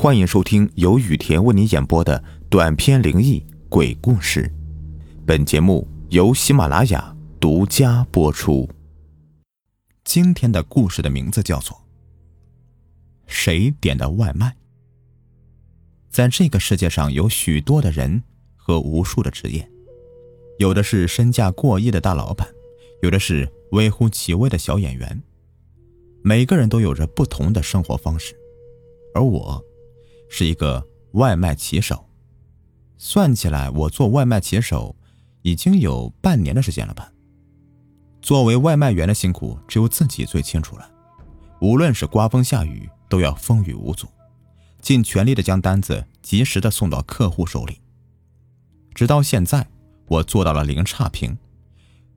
欢迎收听由雨田为你演播的短篇灵异鬼故事。本节目由喜马拉雅独家播出。今天的故事的名字叫做《谁点的外卖》。在这个世界上，有许多的人和无数的职业，有的是身价过亿的大老板，有的是微乎其微的小演员。每个人都有着不同的生活方式，而我。是一个外卖骑手，算起来，我做外卖骑手已经有半年的时间了吧。作为外卖员的辛苦，只有自己最清楚了。无论是刮风下雨，都要风雨无阻，尽全力的将单子及时的送到客户手里。直到现在，我做到了零差评，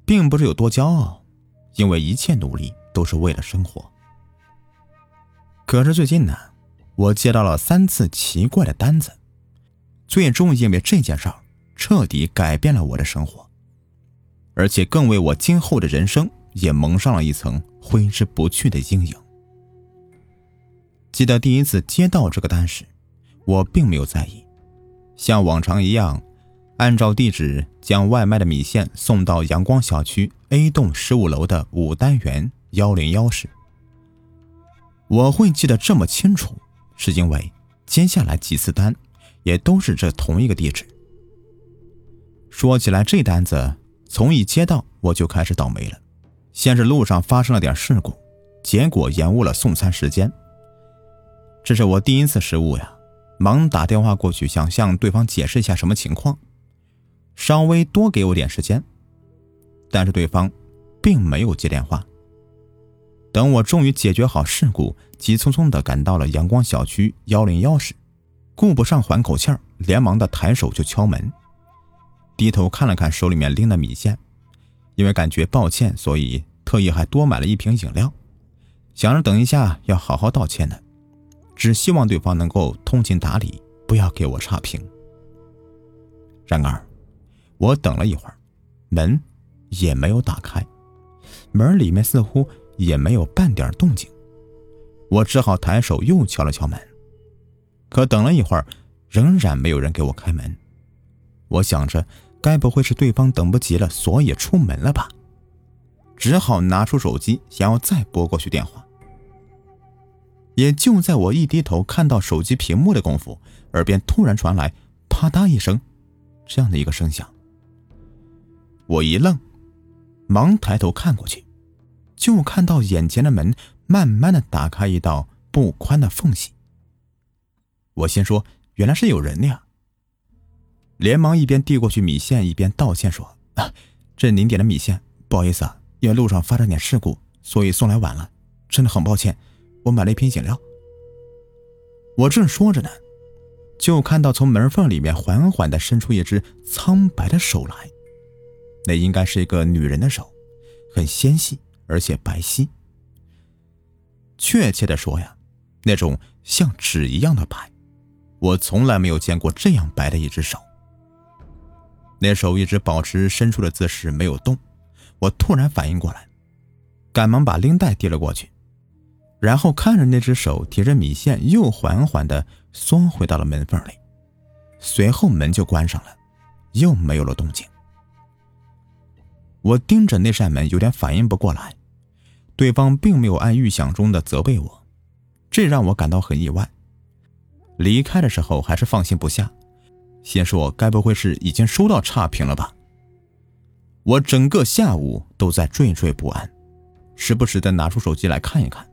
并不是有多骄傲，因为一切努力都是为了生活。可是最近呢？我接到了三次奇怪的单子，最终因为这件事彻底改变了我的生活，而且更为我今后的人生也蒙上了一层挥之不去的阴影。记得第一次接到这个单时，我并没有在意，像往常一样，按照地址将外卖的米线送到阳光小区 A 栋十五楼的五单元幺零幺室。我会记得这么清楚。是因为接下来几次单，也都是这同一个地址。说起来，这单子从一接到我就开始倒霉了。先是路上发生了点事故，结果延误了送餐时间。这是我第一次失误呀，忙打电话过去想向对方解释一下什么情况，稍微多给我点时间。但是对方并没有接电话。等我终于解决好事故，急匆匆地赶到了阳光小区幺零幺室，顾不上缓口气儿，连忙的抬手就敲门。低头看了看手里面拎的米线，因为感觉抱歉，所以特意还多买了一瓶饮料，想着等一下要好好道歉呢，只希望对方能够通情达理，不要给我差评。然而，我等了一会儿，门也没有打开，门里面似乎……也没有半点动静，我只好抬手又敲了敲门，可等了一会儿，仍然没有人给我开门。我想着，该不会是对方等不及了，所以出门了吧？只好拿出手机，想要再拨过去电话。也就在我一低头看到手机屏幕的功夫，耳边突然传来“啪嗒”一声，这样的一个声响。我一愣，忙抬头看过去。就看到眼前的门慢慢的打开一道不宽的缝隙。我心说原来是有人的呀，连忙一边递过去米线，一边道歉说：“啊，这您点的米线，不好意思啊，因为路上发生点事故，所以送来晚了，真的很抱歉。我买了一瓶饮料。”我正说着呢，就看到从门缝里面缓缓的伸出一只苍白的手来，那应该是一个女人的手，很纤细。而且白皙，确切的说呀，那种像纸一样的白，我从来没有见过这样白的一只手。那手一直保持伸出的姿势没有动，我突然反应过来，赶忙把拎袋递了过去，然后看着那只手提着米线，又缓缓的缩回到了门缝里，随后门就关上了，又没有了动静。我盯着那扇门，有点反应不过来。对方并没有按预想中的责备我，这让我感到很意外。离开的时候还是放心不下，心说该不会是已经收到差评了吧？我整个下午都在惴惴不安，时不时的拿出手机来看一看。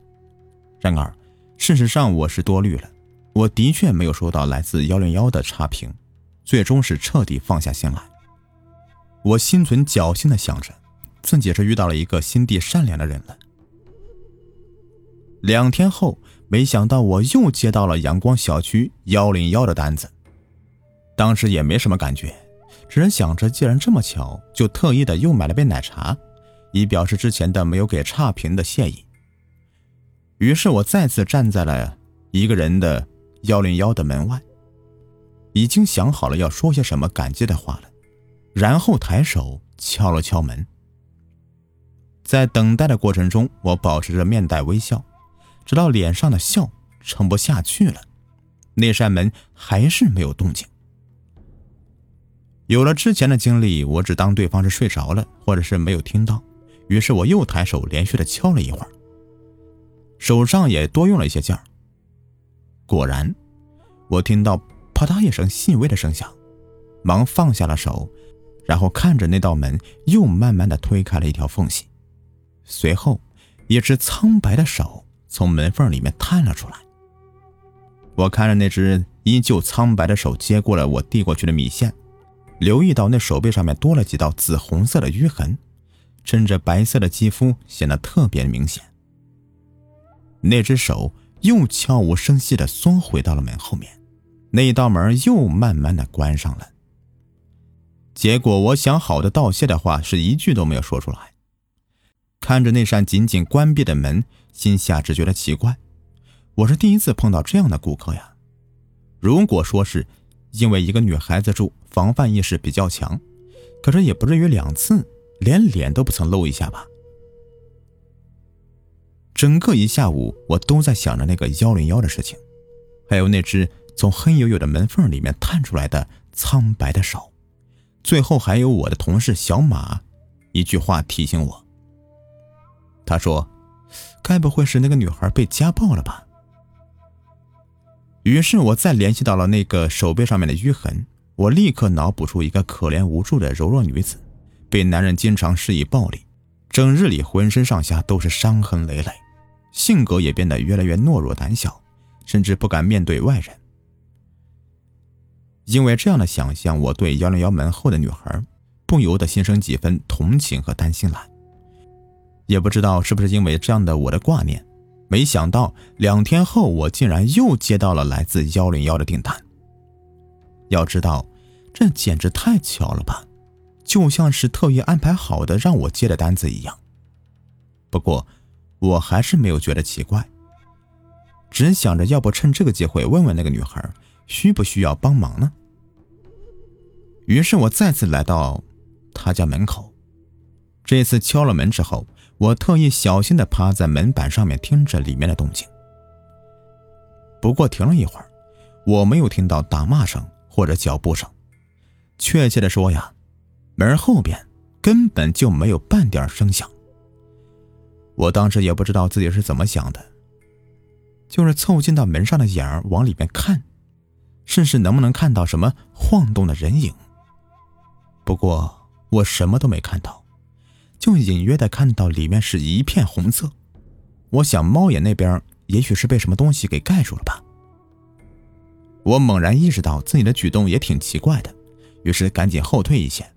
然而，事实上我是多虑了，我的确没有收到来自幺零幺的差评，最终是彻底放下心来。我心存侥幸的想着，自己是遇到了一个心地善良的人了。两天后，没想到我又接到了阳光小区幺零幺的单子。当时也没什么感觉，只是想着既然这么巧，就特意的又买了杯奶茶，以表示之前的没有给差评的谢意。于是我再次站在了一个人的幺零幺的门外，已经想好了要说些什么感激的话了，然后抬手敲了敲门。在等待的过程中，我保持着面带微笑。直到脸上的笑撑不下去了，那扇门还是没有动静。有了之前的经历，我只当对方是睡着了，或者是没有听到。于是我又抬手连续的敲了一会儿，手上也多用了一些劲儿。果然，我听到啪嗒一声细微的声响，忙放下了手，然后看着那道门又慢慢的推开了一条缝隙，随后，一只苍白的手从门缝里面探了出来。我看着那只依旧苍白的手接过了我递过去的米线。留意到那手背上面多了几道紫红色的淤痕，衬着白色的肌肤显得特别明显。那只手又悄无声息地缩回到了门后面，那道门又慢慢的关上了。结果我想好的道谢的话是一句都没有说出来。看着那扇紧紧关闭的门，心下只觉得奇怪：我是第一次碰到这样的顾客呀。如果说是……因为一个女孩子住，防范意识比较强，可是也不至于两次连脸都不曾露一下吧。整个一下午，我都在想着那个幺零幺的事情，还有那只从黑黝黝的门缝里面探出来的苍白的手，最后还有我的同事小马，一句话提醒我。他说：“该不会是那个女孩被家暴了吧？”于是我再联系到了那个手背上面的淤痕，我立刻脑补出一个可怜无助的柔弱女子，被男人经常施以暴力，整日里浑身上下都是伤痕累累，性格也变得越来越懦弱胆小，甚至不敢面对外人。因为这样的想象，我对幺零幺门后的女孩不由得心生几分同情和担心来。也不知道是不是因为这样的我的挂念。没想到两天后，我竟然又接到了来自幺零幺的订单。要知道，这简直太巧了吧，就像是特意安排好的让我接的单子一样。不过，我还是没有觉得奇怪，只想着要不趁这个机会问问那个女孩需不需要帮忙呢。于是我再次来到他家门口，这次敲了门之后。我特意小心地趴在门板上面听着里面的动静。不过停了一会儿，我没有听到打骂声或者脚步声，确切的说呀，门后边根本就没有半点声响。我当时也不知道自己是怎么想的，就是凑近到门上的眼儿往里面看，试试能不能看到什么晃动的人影。不过我什么都没看到。就隐约的看到里面是一片红色，我想猫眼那边也许是被什么东西给盖住了吧。我猛然意识到自己的举动也挺奇怪的，于是赶紧后退一些，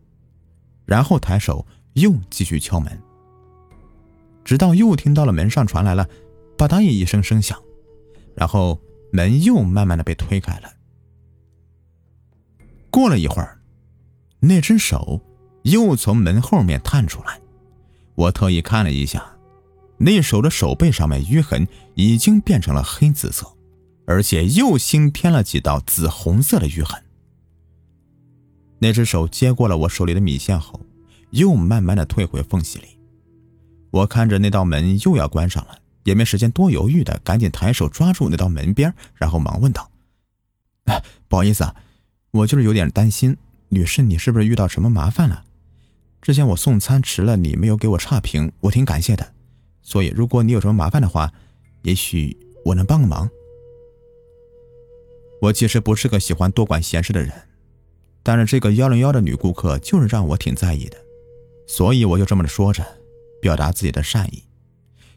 然后抬手又继续敲门，直到又听到了门上传来了“吧嗒”一声声响，然后门又慢慢的被推开了。过了一会儿，那只手又从门后面探出来。我特意看了一下，那手的手背上面淤痕已经变成了黑紫色，而且又新添了几道紫红色的淤痕。那只手接过了我手里的米线后，又慢慢的退回缝隙里。我看着那道门又要关上了，也没时间多犹豫的，赶紧抬手抓住那道门边，然后忙问道：“哎，不好意思啊，我就是有点担心，女士，你是不是遇到什么麻烦了？”之前我送餐迟了，你没有给我差评，我挺感谢的。所以如果你有什么麻烦的话，也许我能帮个忙。我其实不是个喜欢多管闲事的人，但是这个幺零幺的女顾客就是让我挺在意的，所以我就这么说着，表达自己的善意。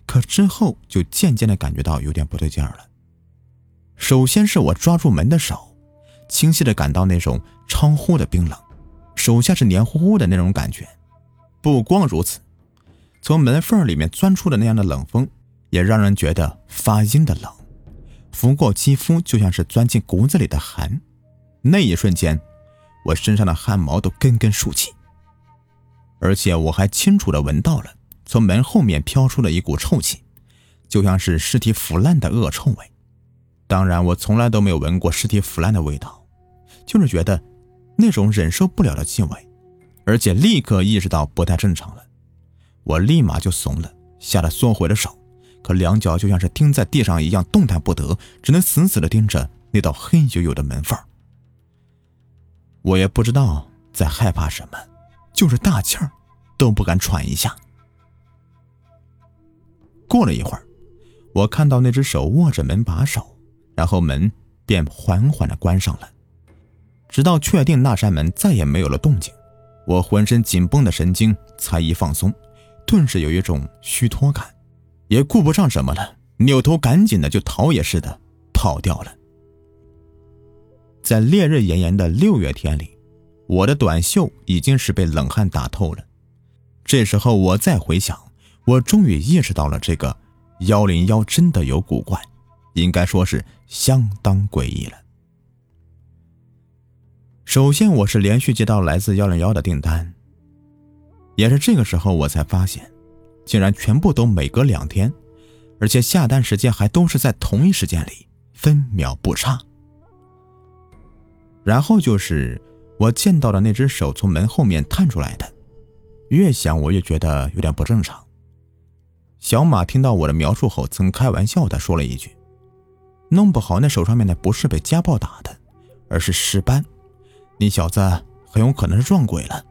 可之后就渐渐的感觉到有点不对劲儿了。首先是我抓住门的手，清晰的感到那种超乎的冰冷。手下是黏糊糊的那种感觉，不光如此，从门缝里面钻出的那样的冷风，也让人觉得发阴的冷，拂过肌肤就像是钻进骨子里的寒。那一瞬间，我身上的汗毛都根根竖起，而且我还清楚的闻到了从门后面飘出的一股臭气，就像是尸体腐烂的恶臭味。当然，我从来都没有闻过尸体腐烂的味道，就是觉得。那种忍受不了的气味，而且立刻意识到不太正常了，我立马就怂了，吓得缩回了手，可两脚就像是钉在地上一样动弹不得，只能死死的盯着那道黑黝黝的门缝儿我也不知道在害怕什么，就是大气儿都不敢喘一下。过了一会儿，我看到那只手握着门把手，然后门便缓缓的关上了，直到确定那扇门再也没有了动静，我浑身紧绷的神经才一放松，顿时有一种虚脱感，也顾不上什么了，扭头赶紧的就逃也似的跑掉了。在烈日炎炎的六月天里，我的短袖已经是被冷汗打透了。这时候我再回想，我终于意识到了这个幺零幺真的有古怪，应该说是相当诡异了。首先，我是连续接到来自幺零幺的订单，也是这个时候我才发现，竟然全部都每隔两天，而且下单时间还都是在同一时间里，分秒不差。然后就是我见到的那只手从门后面探出来的，越想我越觉得有点不正常。小马听到我的描述后，曾开玩笑的说了一句：“弄不好那手上面的不是被家暴打的，而是尸斑，你小子很有可能是撞鬼了。”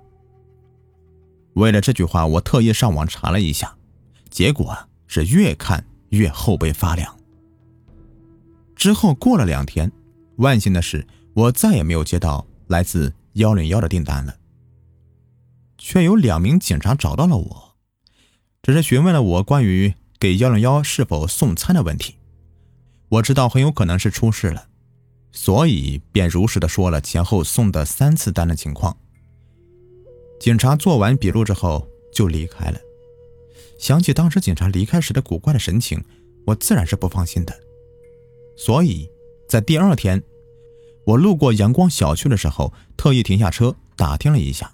为了这句话，我特意上网查了一下，结果是越看越后背发凉。之后过了两天，万幸的是。我再也没有接到来自幺零幺的订单了，却有两名警察找到了我，只是询问了我关于给幺零幺是否送餐的问题。我知道很有可能是出事了，所以便如实的说了前后送的三次单的情况。警察做完笔录之后就离开了。想起当时警察离开时的古怪的神情，我自然是不放心的，所以在第二天。我路过阳光小区的时候，特意停下车打听了一下，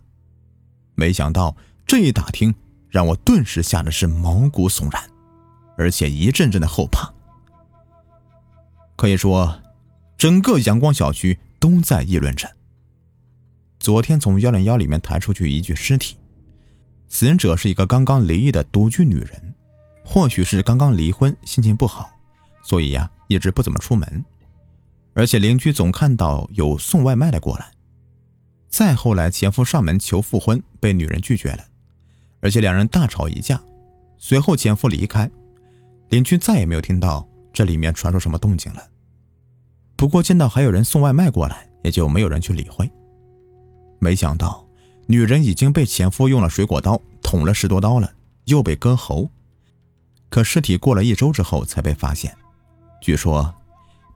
没想到这一打听让我顿时吓得是毛骨悚然，而且一阵阵的后怕。可以说，整个阳光小区都在议论着。昨天从幺零幺里面抬出去一具尸体，死者是一个刚刚离异的独居女人，或许是刚刚离婚，心情不好，所以呀，一直不怎么出门。而且邻居总看到有送外卖的过来。再后来，前夫上门求复婚，被女人拒绝了，而且两人大吵一架。随后前夫离开，邻居再也没有听到这里面传出什么动静了。不过见到还有人送外卖过来，也就没有人去理会。没想到女人已经被前夫用了水果刀捅了十多刀了，又被割喉。可尸体过了一周之后才被发现，据说。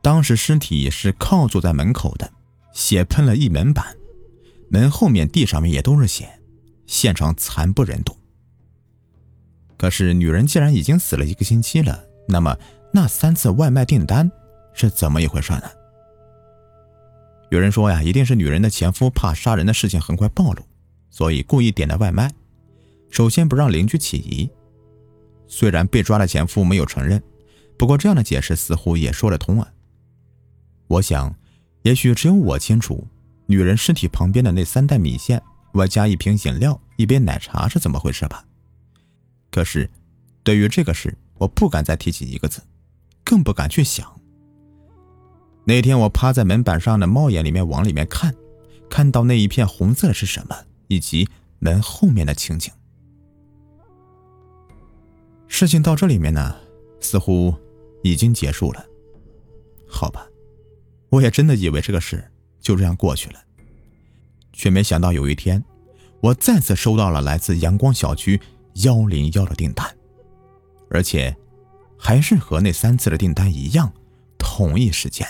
当时尸体是靠坐在门口的，血喷了一门板，门后面地上面也都是血，现场惨不忍睹。可是女人既然已经死了一个星期了，那么那三次外卖订单是怎么一回事呢？有人说呀，一定是女人的前夫怕杀人的事情很快暴露，所以故意点的外卖，首先不让邻居起疑。虽然被抓的前夫没有承认，不过这样的解释似乎也说得通啊。我想，也许只有我清楚，女人尸体旁边的那三袋米线，外加一瓶饮料、一杯奶茶是怎么回事吧。可是，对于这个事，我不敢再提起一个字，更不敢去想。那天我趴在门板上的猫眼里面往里面看，看到那一片红色是什么，以及门后面的情景。事情到这里面呢，似乎已经结束了。好吧。我也真的以为这个事就这样过去了，却没想到有一天，我再次收到了来自阳光小区幺零幺的订单，而且还是和那三次的订单一样，同一时间。